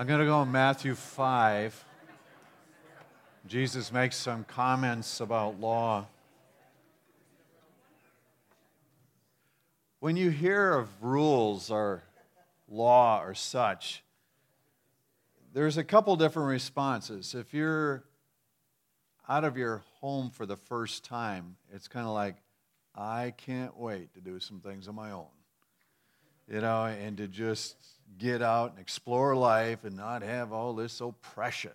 I'm going to go in Matthew 5. Jesus makes some comments about law. When you hear of rules or law or such, there's a couple different responses. If you're out of your home for the first time, it's kind of like, I can't wait to do some things on my own. You know, and to just get out and explore life and not have all this oppression.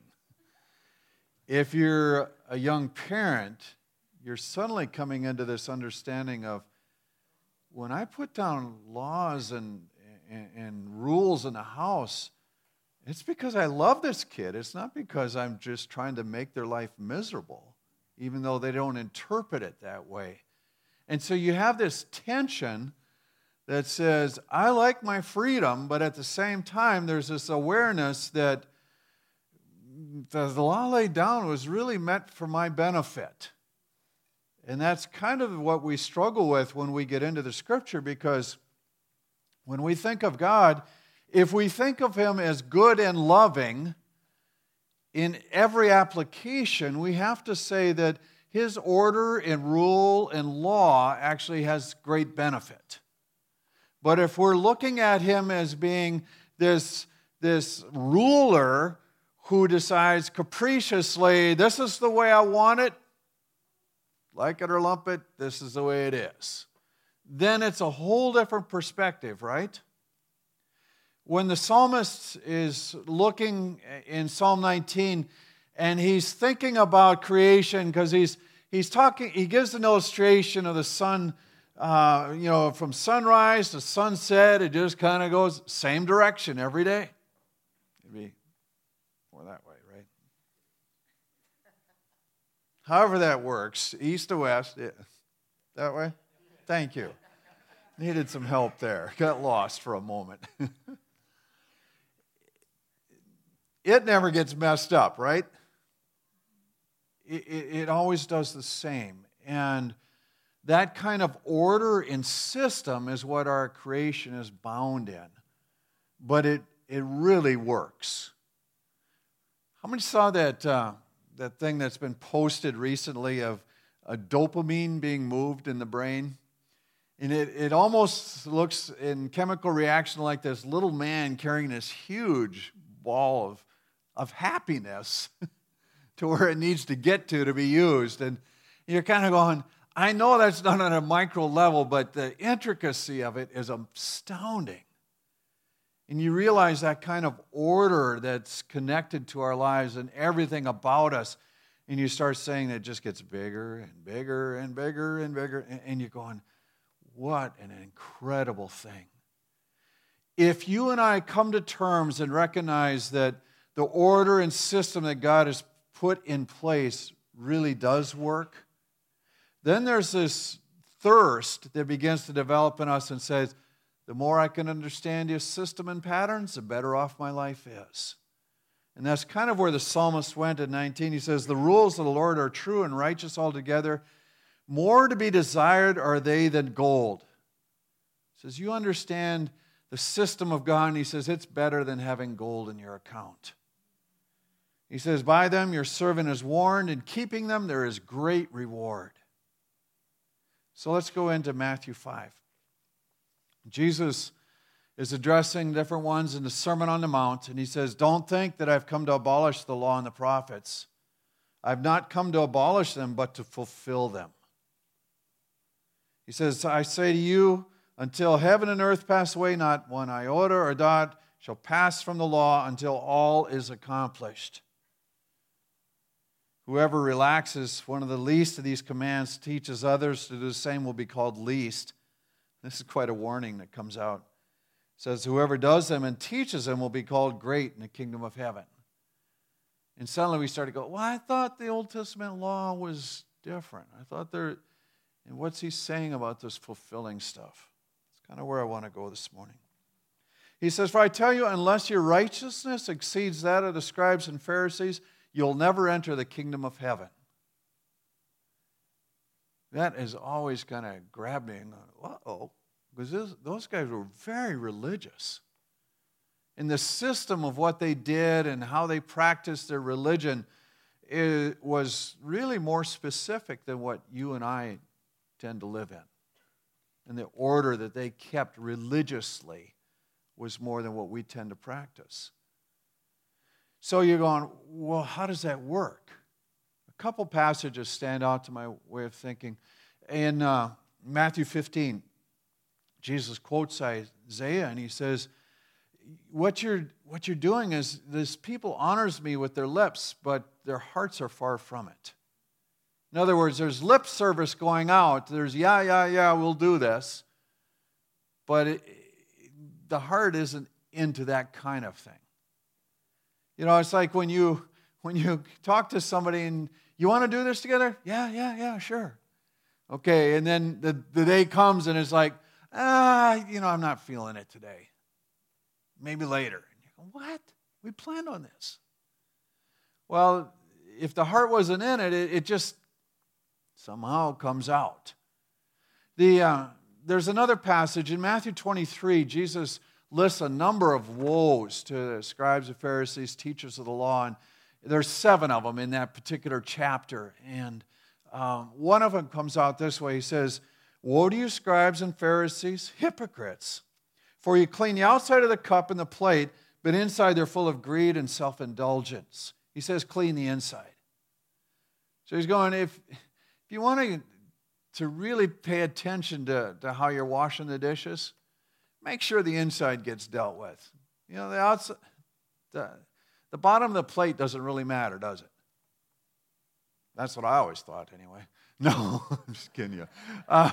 If you're a young parent, you're suddenly coming into this understanding of when I put down laws and, and, and rules in the house, it's because I love this kid. It's not because I'm just trying to make their life miserable, even though they don't interpret it that way. And so you have this tension that says, I like my freedom, but at the same time, there's this awareness that the law laid down was really meant for my benefit. And that's kind of what we struggle with when we get into the scripture because when we think of God, if we think of Him as good and loving in every application, we have to say that His order and rule and law actually has great benefit. But if we're looking at Him as being this, this ruler who decides capriciously, this is the way I want it, like it or lump it, this is the way it is. Then it's a whole different perspective, right? When the psalmist is looking in Psalm 19 and he's thinking about creation because he's, he's talking, he gives an illustration of the sun, uh, you know, from sunrise to sunset, it just kind of goes same direction every day. Maybe more that way. Right? However, that works, east to west. Yeah. That way? Thank you. Needed some help there. Got lost for a moment. it never gets messed up, right? It, it, it, always does the same. And that kind of order and system is what our creation is bound in. But it, it really works. How many saw that? Uh, that thing that's been posted recently of a dopamine being moved in the brain. And it, it almost looks in chemical reaction like this little man carrying this huge ball of, of happiness to where it needs to get to to be used. And you're kind of going, I know that's done on a micro level, but the intricacy of it is astounding. And you realize that kind of order that's connected to our lives and everything about us. And you start saying that it just gets bigger and bigger and bigger and bigger. And you're going, what an incredible thing. If you and I come to terms and recognize that the order and system that God has put in place really does work, then there's this thirst that begins to develop in us and says, the more I can understand his system and patterns, the better off my life is. And that's kind of where the psalmist went in 19. He says, The rules of the Lord are true and righteous altogether. More to be desired are they than gold. He says, You understand the system of God, and he says, It's better than having gold in your account. He says, By them your servant is warned, and keeping them there is great reward. So let's go into Matthew 5. Jesus is addressing different ones in the Sermon on the Mount, and he says, Don't think that I've come to abolish the law and the prophets. I've not come to abolish them, but to fulfill them. He says, I say to you, until heaven and earth pass away, not one iota or dot shall pass from the law until all is accomplished. Whoever relaxes one of the least of these commands, teaches others to do the same, will be called least this is quite a warning that comes out. It says, Whoever does them and teaches them will be called great in the kingdom of heaven. And suddenly we start to go, Well, I thought the Old Testament law was different. I thought there, and what's he saying about this fulfilling stuff? It's kind of where I want to go this morning. He says, For I tell you, unless your righteousness exceeds that of the scribes and Pharisees, you'll never enter the kingdom of heaven That is always kind of grabbed me uh oh, because those guys were very religious. And the system of what they did and how they practiced their religion was really more specific than what you and I tend to live in. And the order that they kept religiously was more than what we tend to practice. So you're going, well, how does that work? A couple passages stand out to my way of thinking. In uh, Matthew 15, Jesus quotes Isaiah and he says, what you're, what you're doing is this people honors me with their lips, but their hearts are far from it. In other words, there's lip service going out. There's, yeah, yeah, yeah, we'll do this. But it, the heart isn't into that kind of thing. You know, it's like when you when you talk to somebody and you want to do this together? Yeah, yeah, yeah, sure. Okay, and then the, the day comes and it's like, ah, you know, I'm not feeling it today. Maybe later. And you go, what? We planned on this. Well, if the heart wasn't in it, it, it just somehow comes out. The, uh, there's another passage in Matthew 23, Jesus lists a number of woes to the scribes and Pharisees, teachers of the law, and there's seven of them in that particular chapter. And um, one of them comes out this way He says, Woe to you, scribes and Pharisees, hypocrites! For you clean the outside of the cup and the plate, but inside they're full of greed and self indulgence. He says, Clean the inside. So he's going, if, if you want to, to really pay attention to, to how you're washing the dishes, make sure the inside gets dealt with. You know, the outside, the, the bottom of the plate doesn't really matter, does it? That's what I always thought, anyway. No, I'm just kidding you. Uh,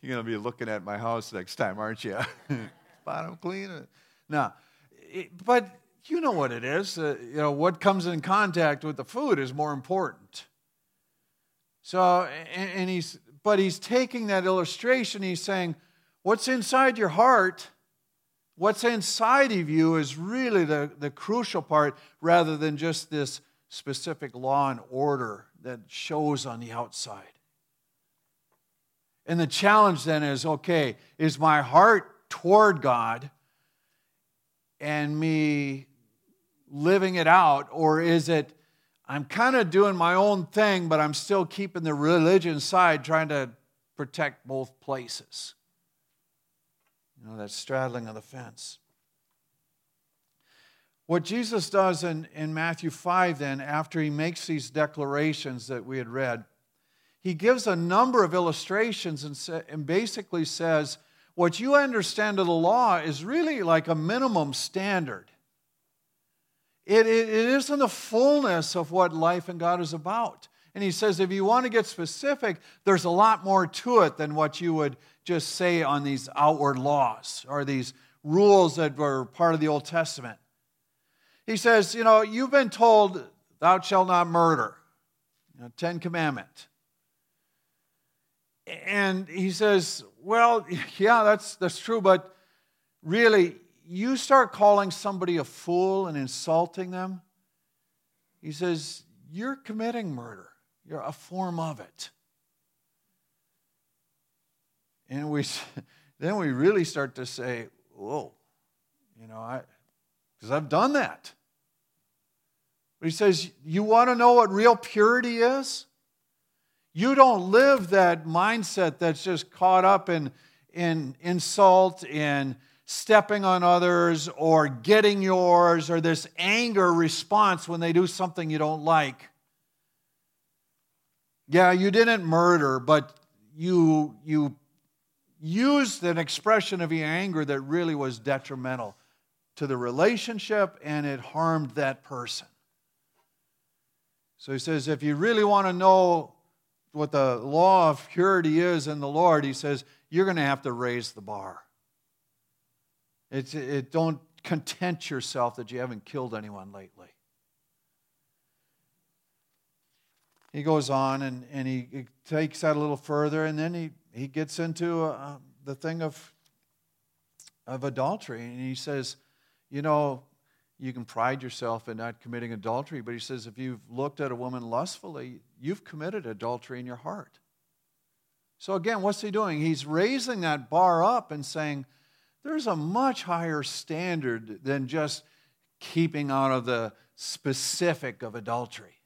you're going to be looking at my house next time, aren't you? bottom clean. No, it, but you know what it is. Uh, you know, what comes in contact with the food is more important. So, and, and he's, but he's taking that illustration, he's saying, what's inside your heart, what's inside of you is really the, the crucial part rather than just this specific law and order that shows on the outside. And the challenge then is okay, is my heart toward God and me living it out, or is it I'm kind of doing my own thing, but I'm still keeping the religion side, trying to protect both places? You know, that straddling of the fence. What Jesus does in, in Matthew 5, then, after he makes these declarations that we had read, he gives a number of illustrations and, sa- and basically says, What you understand of the law is really like a minimum standard. It, it, it isn't the fullness of what life in God is about. And he says, if you want to get specific, there's a lot more to it than what you would just say on these outward laws or these rules that were part of the Old Testament. He says, you know, you've been told, thou shalt not murder, you know, Ten Commandment. And he says, well, yeah, that's, that's true, but really, you start calling somebody a fool and insulting them, he says, you're committing murder. You're a form of it. And we, then we really start to say, whoa, you know, I, because I've done that. But he says, you want to know what real purity is? You don't live that mindset that's just caught up in, in insult, in stepping on others or getting yours or this anger response when they do something you don't like. Yeah, you didn't murder, but you, you used an expression of your anger that really was detrimental to the relationship and it harmed that person. So he says, if you really want to know what the law of purity is in the Lord, he says, you're going to have to raise the bar. It's, it, don't content yourself that you haven't killed anyone lately. He goes on and, and he, he takes that a little further, and then he, he gets into uh, the thing of, of adultery. And he says, You know, you can pride yourself in not committing adultery, but he says, if you've looked at a woman lustfully, you've committed adultery in your heart. So again, what's he doing? He's raising that bar up and saying, there's a much higher standard than just keeping out of the specific of adultery.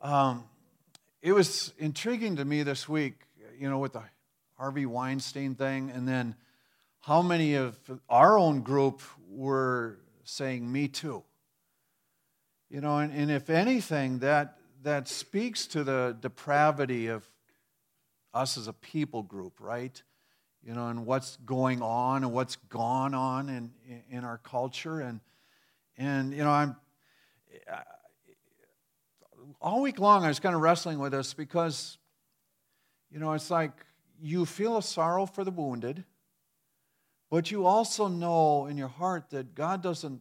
Um, it was intriguing to me this week, you know, with the Harvey Weinstein thing, and then how many of our own group were saying, Me too. You know, and, and if anything, that, that speaks to the depravity of us as a people group, right? You know, and what's going on and what's gone on in, in our culture. And, and you know, I'm all week long I was kind of wrestling with this because, you know, it's like you feel a sorrow for the wounded, but you also know in your heart that God doesn't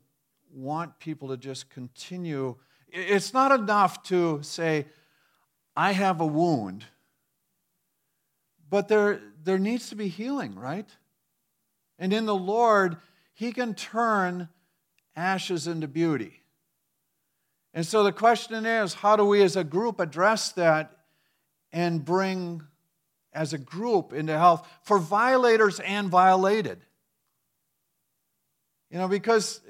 want people to just continue. It's not enough to say, I have a wound, but there, there needs to be healing, right? And in the Lord, He can turn ashes into beauty. And so the question is how do we as a group address that and bring as a group into health for violators and violated? You know, because,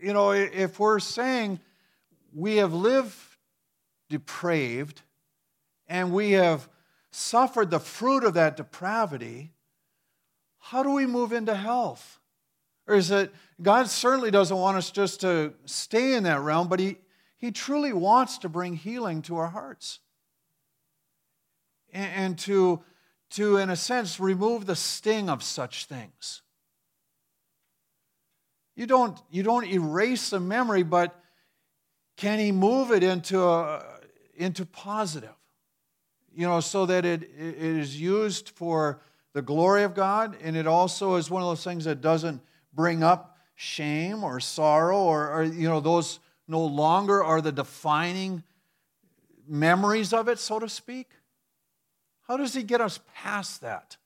you know, if we're saying we have lived depraved and we have suffered the fruit of that depravity, how do we move into health? Or is it, God certainly doesn't want us just to stay in that realm, but He, he truly wants to bring healing to our hearts and, to, to, in a sense, remove the sting of such things. You don't, you don't erase the memory, but can he move it into, a, into positive? You know, so that it, it is used for the glory of God, and it also is one of those things that doesn't bring up shame or sorrow or, or you know, those no longer are the defining memories of it, so to speak? How does he get us past that?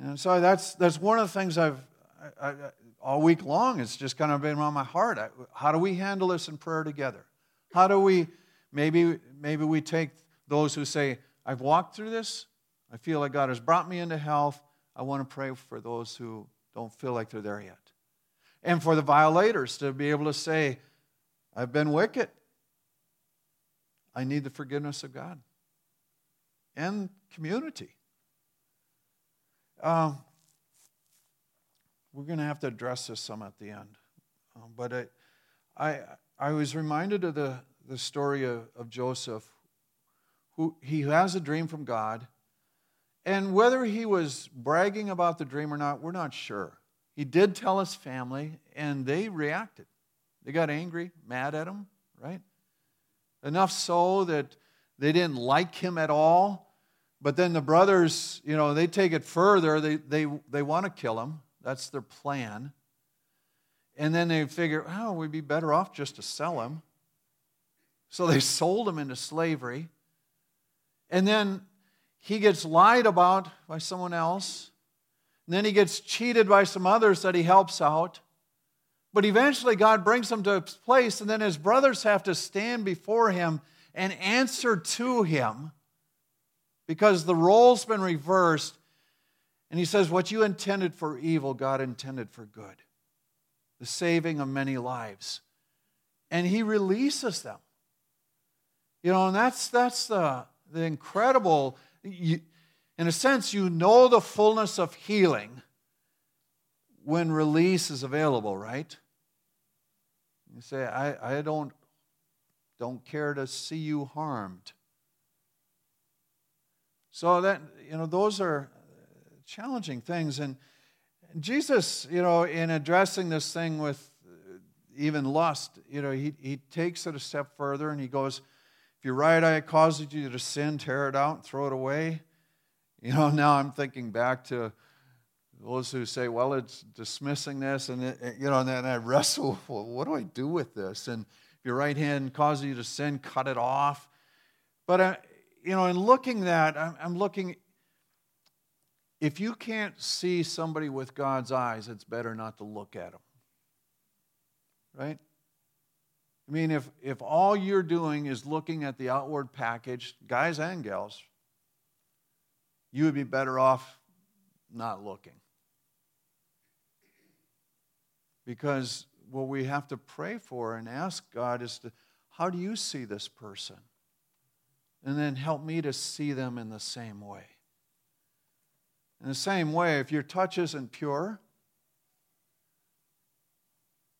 And so that's, that's one of the things I've, I, I, all week long, it's just kind of been on my heart. I, how do we handle this in prayer together? How do we, maybe, maybe we take those who say, I've walked through this, I feel like God has brought me into health. I want to pray for those who don't feel like they're there yet and for the violators to be able to say, I've been wicked. I need the forgiveness of God and community. Um, we're going to have to address this some at the end. Um, but I, I, I was reminded of the, the story of, of Joseph, who he has a dream from God. And whether he was bragging about the dream or not, we're not sure. He did tell his family, and they reacted. They got angry, mad at him, right? Enough so that they didn't like him at all. But then the brothers, you know, they take it further. They, they, they want to kill him. That's their plan. And then they figure, oh, we'd be better off just to sell him. So they sold him into slavery. And then he gets lied about by someone else. And then he gets cheated by some others that he helps out. But eventually, God brings him to a place, and then his brothers have to stand before him and answer to him because the role's been reversed. And he says, What you intended for evil, God intended for good the saving of many lives. And he releases them. You know, and that's, that's the, the incredible. In a sense, you know the fullness of healing when release is available, right? You say, I, I don't, don't care to see you harmed. So that, you know, those are challenging things. And Jesus, you know, in addressing this thing with uh, even lust, you know, he, he takes it a step further and he goes, if your right eye causes you to sin, tear it out and throw it away. You know, now I'm thinking back to those who say, well, it's dismissing this, and, it, you know, and then I wrestle, well, what do I do with this? And if your right hand causes you to sin, cut it off. But, I, you know, in looking that, I'm, I'm looking, if you can't see somebody with God's eyes, it's better not to look at them. Right? I mean, if, if all you're doing is looking at the outward package, guys and gals, you would be better off not looking. Because what we have to pray for and ask God is to, how do you see this person? And then help me to see them in the same way. In the same way, if your touch isn't pure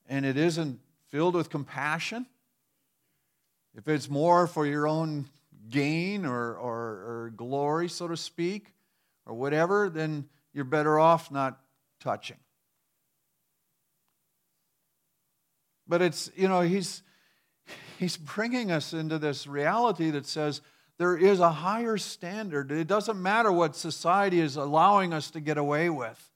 and it isn't filled with compassion, if it's more for your own gain or, or, or glory, so to speak, or whatever, then you're better off not touching. But it's, you know, he's, he's bringing us into this reality that says there is a higher standard. It doesn't matter what society is allowing us to get away with.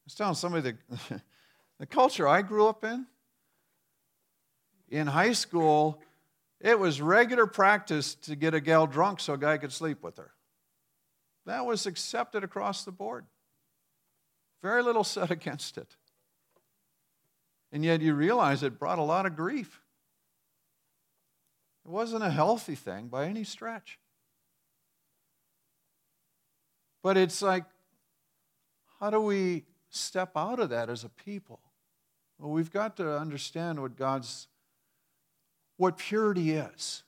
I was telling somebody that the culture I grew up in, in high school, it was regular practice to get a gal drunk so a guy could sleep with her. That was accepted across the board. Very little said against it. And yet you realize it brought a lot of grief. It wasn't a healthy thing by any stretch. But it's like, how do we step out of that as a people? Well, we've got to understand what God's, what purity is,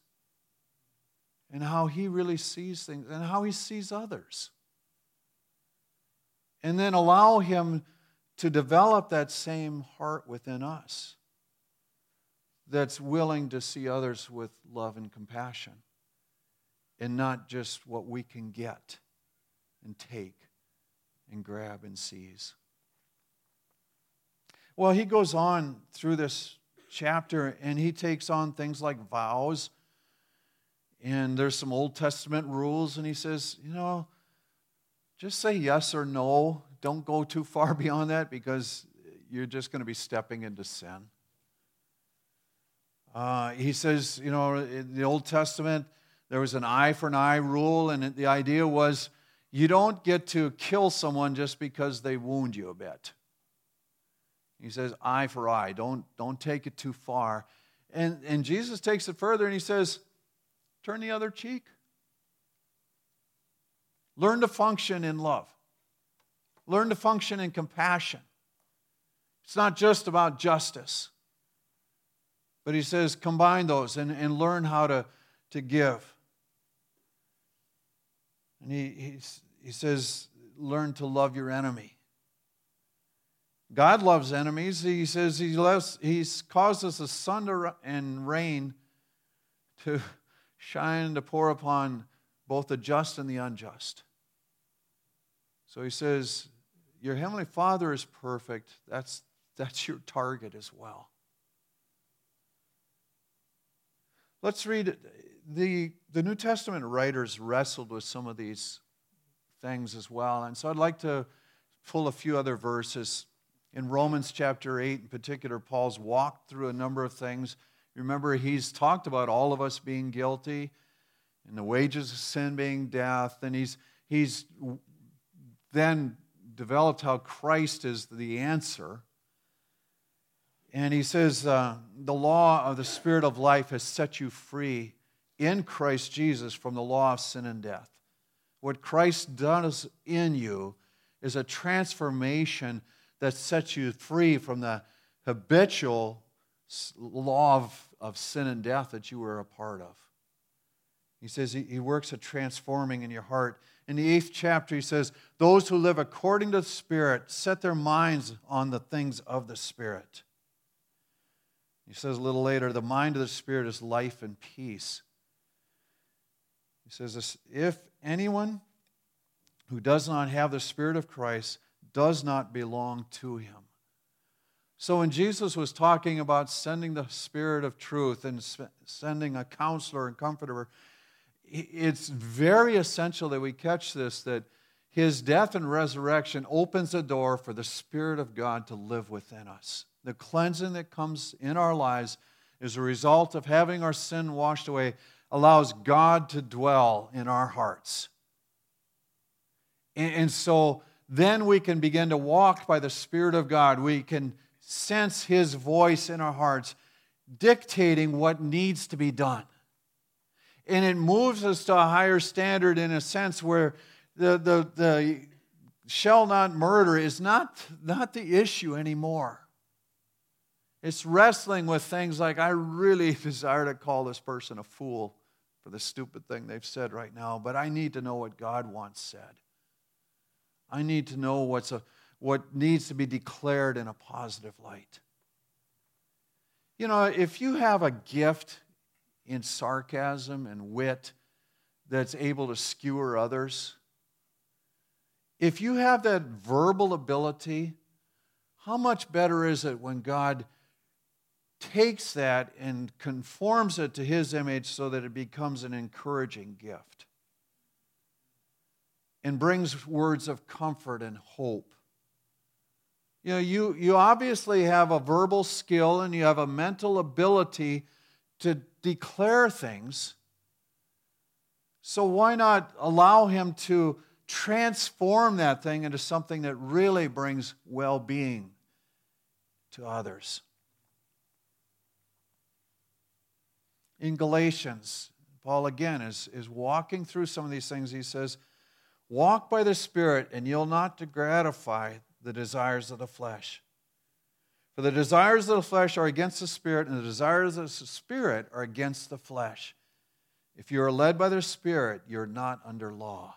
and how He really sees things, and how He sees others. And then allow Him to develop that same heart within us that's willing to see others with love and compassion and not just what we can get and take and grab and seize. Well, he goes on through this chapter and he takes on things like vows. And there's some Old Testament rules, and he says, you know, just say yes or no. Don't go too far beyond that because you're just going to be stepping into sin. Uh, he says, you know, in the Old Testament, there was an eye for an eye rule, and the idea was you don't get to kill someone just because they wound you a bit. He says, eye for eye. Don't, don't take it too far. And, and Jesus takes it further and he says, turn the other cheek. Learn to function in love. Learn to function in compassion. It's not just about justice. But he says, combine those and, and learn how to, to give. And he, he, he says, learn to love your enemy. God loves enemies. He says he loves, He's caused us the sun and rain to shine, to pour upon both the just and the unjust. So he says, Your heavenly Father is perfect. That's, that's your target as well. Let's read the, the New Testament writers wrestled with some of these things as well. And so I'd like to pull a few other verses in Romans chapter 8 in particular, Paul's walked through a number of things. Remember, he's talked about all of us being guilty and the wages of sin being death. And he's, he's then developed how Christ is the answer. And he says, uh, The law of the Spirit of life has set you free in Christ Jesus from the law of sin and death. What Christ does in you is a transformation that sets you free from the habitual law of, of sin and death that you were a part of. He says he, he works a transforming in your heart. In the eighth chapter, he says, Those who live according to the Spirit set their minds on the things of the Spirit. He says a little later, the mind of the Spirit is life and peace. He says, If anyone who does not have the Spirit of Christ does not belong to him. So when Jesus was talking about sending the Spirit of truth and sending a counselor and comforter, it's very essential that we catch this that his death and resurrection opens the door for the Spirit of God to live within us. The cleansing that comes in our lives is a result of having our sin washed away, allows God to dwell in our hearts. And, so then we can begin to walk by the Spirit of God. We can sense His voice in our hearts, dictating what needs to be done. And it moves us to a higher standard in a sense where the, the, the shall not murder is not, not the issue anymore. It's wrestling with things like, I really desire to call this person a fool for the stupid thing they've said right now, but I need to know what God once said. I need to know what's a, what needs to be declared in a positive light. You know, if you have a gift in sarcasm and wit that's able to skewer others, if you have that verbal ability, how much better is it when God takes that and conforms it to his image so that it becomes an encouraging gift and brings words of comfort and hope. You know, you, you obviously have a verbal skill and you have a mental ability to declare things. So why not allow him to transform that thing into something that really brings well being to others? in Galatians, Paul again is, is walking through some of these things. He says, Walk by the Spirit, and you'll not gratify the desires of the flesh. For the desires of the flesh are against the Spirit, and the desires of the Spirit are against the flesh. If you are led by the Spirit, you're not under law.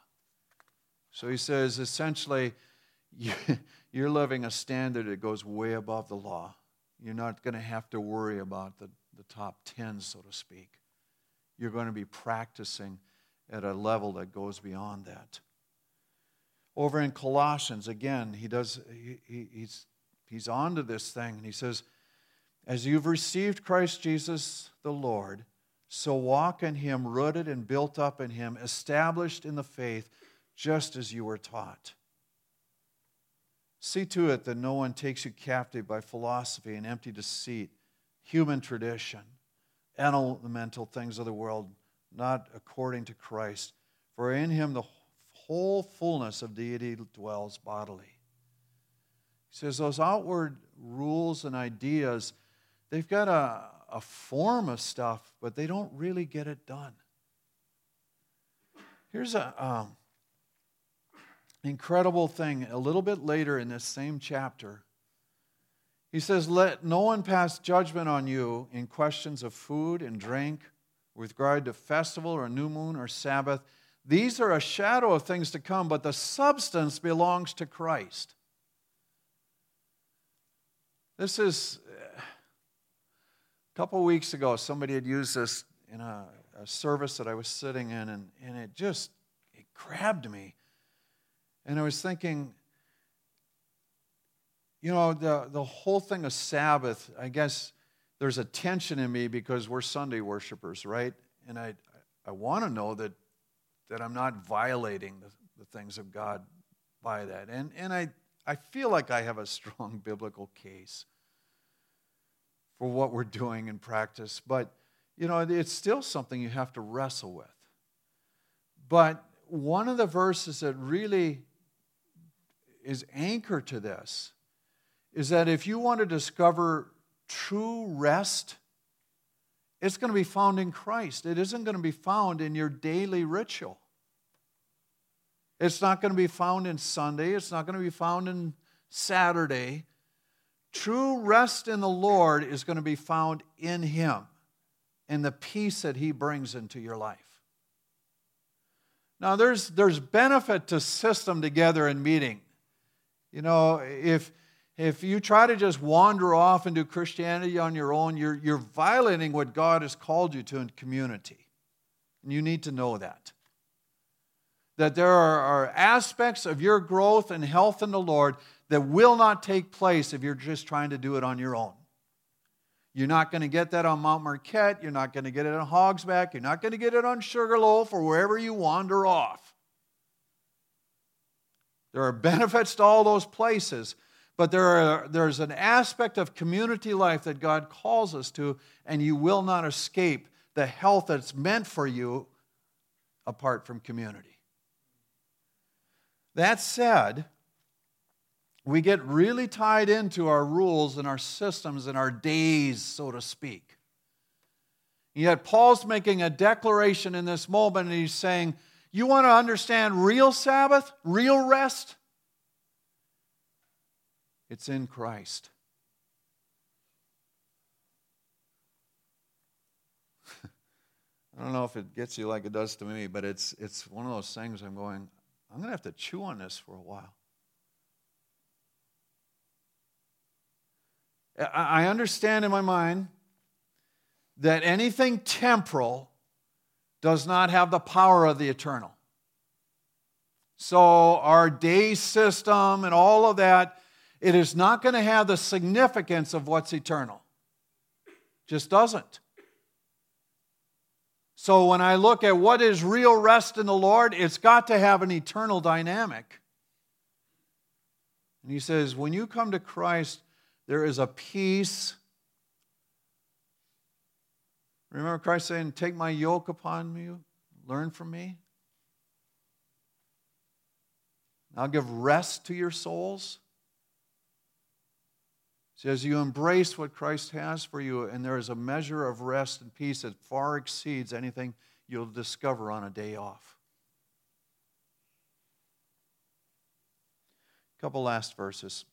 So he says essentially, you're living a standard that goes way above the law. You're not going to have to worry about the the top 10, so to speak. You're going to be practicing at a level that goes beyond that. Over in Colossians, again, he does, he, he's, he's on to this thing, and he says, As you've received Christ Jesus the Lord, so walk in him, rooted and built up in him, established in the faith, just as you were taught. See to it that no one takes you captive by philosophy and empty deceit human tradition, and elemental things of the world, not according to Christ. For in him the whole fullness of deity dwells bodily. He says those outward rules and ideas, they've got a, a form of stuff, but they don't really get it done. Here's a um, incredible thing. A little bit later in this same chapter, he says, Let no one pass judgment on you in questions of food and drink, with regard to festival or new moon or Sabbath. These are a shadow of things to come, but the substance belongs to Christ. This is a couple weeks ago, somebody had used this in a, a service that I was sitting in, and, and it just it grabbed me. And I was thinking, you know, the, the whole thing of Sabbath, I guess there's a tension in me because we're Sunday worshipers, right? And I, I want to know that, that I'm not violating the, the things of God by that. And, and I, I feel like I have a strong biblical case for what we're doing in practice. But, you know, it's still something you have to wrestle with. But one of the verses that really is anchor to this is that if you want to discover true rest, it's going to be found in Christ. It isn't going to be found in your daily ritual. It's not going to be found in Sunday. It's not going to be found in Saturday. True rest in the Lord is going to be found in Him, in the peace that He brings into your life. Now, there's, there's benefit to system together and meeting. You know, if if you try to just wander off and do Christianity on your own, you're, you're violating what God has called you to in community. And you need to know that. That there are, are aspects of your growth and health in the Lord that will not take place if you're just trying to do it on your own. You're not going to get that on Mount Marquette. You're not going to get it on Hogsback. You're not going to get it on Sugarloaf or wherever you wander off. There are benefits to all those places, but there are, there's an aspect of community life that God calls us to, and you will not escape the health that's meant for you apart from community. That said, we get really tied into our rules and our systems and our days, so to speak. Yet Paul's making a declaration in this moment, and he's saying, You want to understand real Sabbath, real rest? It's in Christ. I don't know if it gets you like it does to me, but it's, it's one of those things I'm going, I'm going to have to chew on this for a while. I understand in my mind that anything temporal does not have the power of the eternal. So, our day system and all of that, it is not going to have the significance of what's eternal. Just doesn't. So, when I look at what is real rest in the Lord, it's got to have an eternal dynamic. And he says, when you come to Christ, there is a peace Remember Christ saying, Take my yoke upon you, learn from me. I'll give rest to your souls. See, as you embrace what Christ has for you, and there is a measure of rest and peace that far exceeds anything you'll discover on a day off. A couple last verses.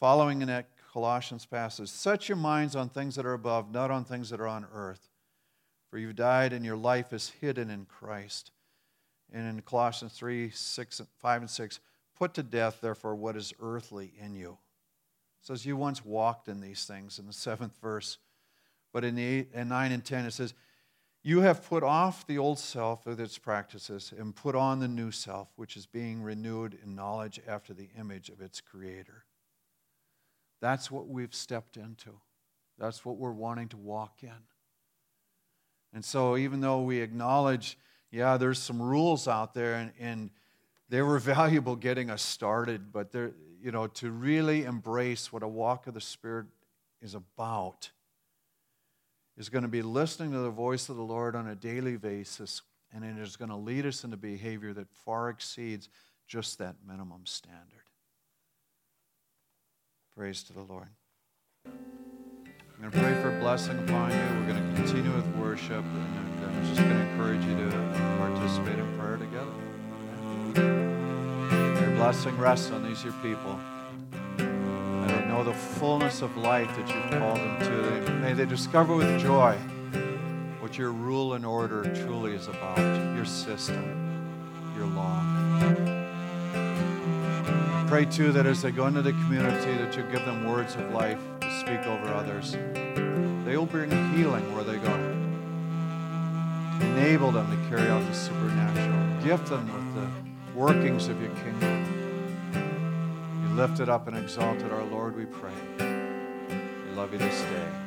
Following in that Colossians passage. Set your minds on things that are above, not on things that are on earth. For you've died and your life is hidden in Christ. And in Colossians 3 6, 5 and 6, put to death, therefore, what is earthly in you. Says, You once walked in these things in the seventh verse. But in, the eight, in 9 and 10, it says, You have put off the old self with its practices and put on the new self, which is being renewed in knowledge after the image of its creator. That's what we've stepped into. That's what we're wanting to walk in. And so, even though we acknowledge, yeah, there's some rules out there, and, and they were valuable getting us started, but they're, you know, to really embrace what a walk of the Spirit is about is going to be listening to the voice of the Lord on a daily basis, and it is going to lead us into behavior that far exceeds just that minimum standard. Praise to the Lord. I'm going to pray for a blessing upon you. We're going to continue with worship, and I'm just going to encourage you to participate in prayer together. Blessing rests on these your people. May they know the fullness of life that you've called them to. May they discover with joy what your rule and order truly is about, your system, your law pray too that as they go into the community that you give them words of life to speak over others. They will bring healing where they go. Enable them to carry out the supernatural. Gift them with workings of your kingdom. You lifted up and exalted our Lord, we pray. We love you this day.